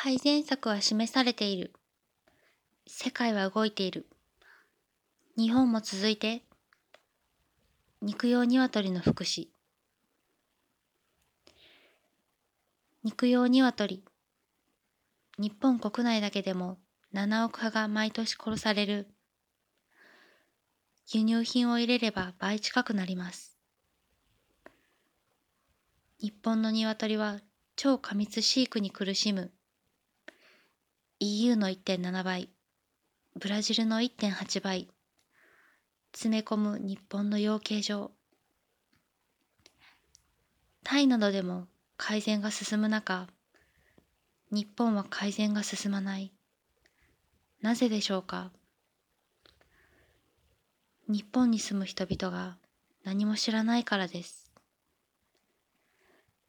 改善策は示されている。世界は動いている。日本も続いて、肉用鶏の福祉。肉用鶏。日本国内だけでも7億羽が毎年殺される。輸入品を入れれば倍近くなります。日本の鶏は超過密飼育に苦しむ。EU の1.7倍、ブラジルの1.8倍、詰め込む日本の養鶏場。タイなどでも改善が進む中、日本は改善が進まない。なぜでしょうか？日本に住む人々が何も知らないからです。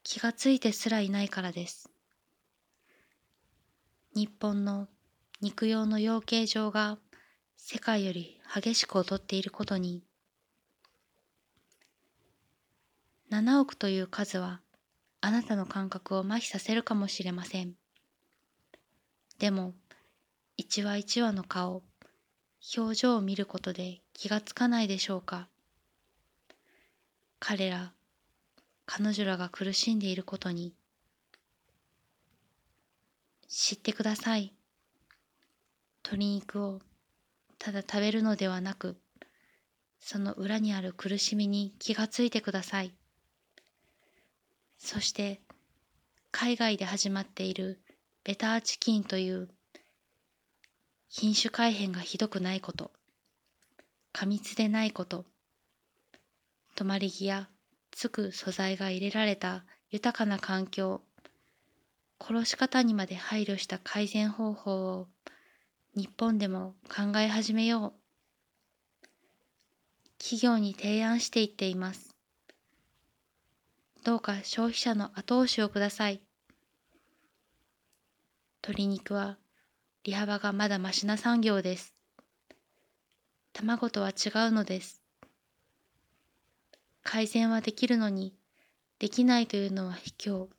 気がついてすらいないからです。日本の肉用の養鶏場が世界より激しく劣っていることに、7億という数はあなたの感覚を麻痺させるかもしれません。でも、一話一話の顔、表情を見ることで気がつかないでしょうか。彼ら彼女らが苦しんでいることに知ってください。鶏肉をただ食べるのではなく、その裏にある苦しみに気がついてください。そして、海外で始まっているベターチキンという品種改変がひどくないこと、過密でないこと、止まり木やつく素材が入れられた豊かな環境、殺し方にまで配慮した改善方法を日本でも考え始めよう。企業に提案していっています。どうか消費者の後押しをください。鶏肉は利幅がまだましな産業です。卵とは違うのです。改善はできるのに、できないというのは卑怯。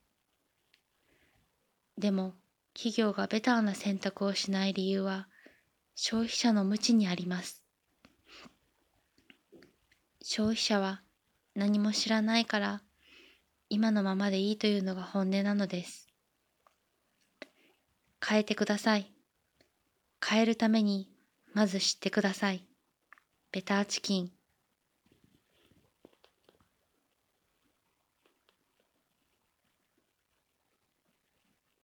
でも、企業がベターな選択をしない理由は、消費者の無知にあります。消費者は何も知らないから、今のままでいいというのが本音なのです。変えてください。変えるために、まず知ってください。ベターチキン。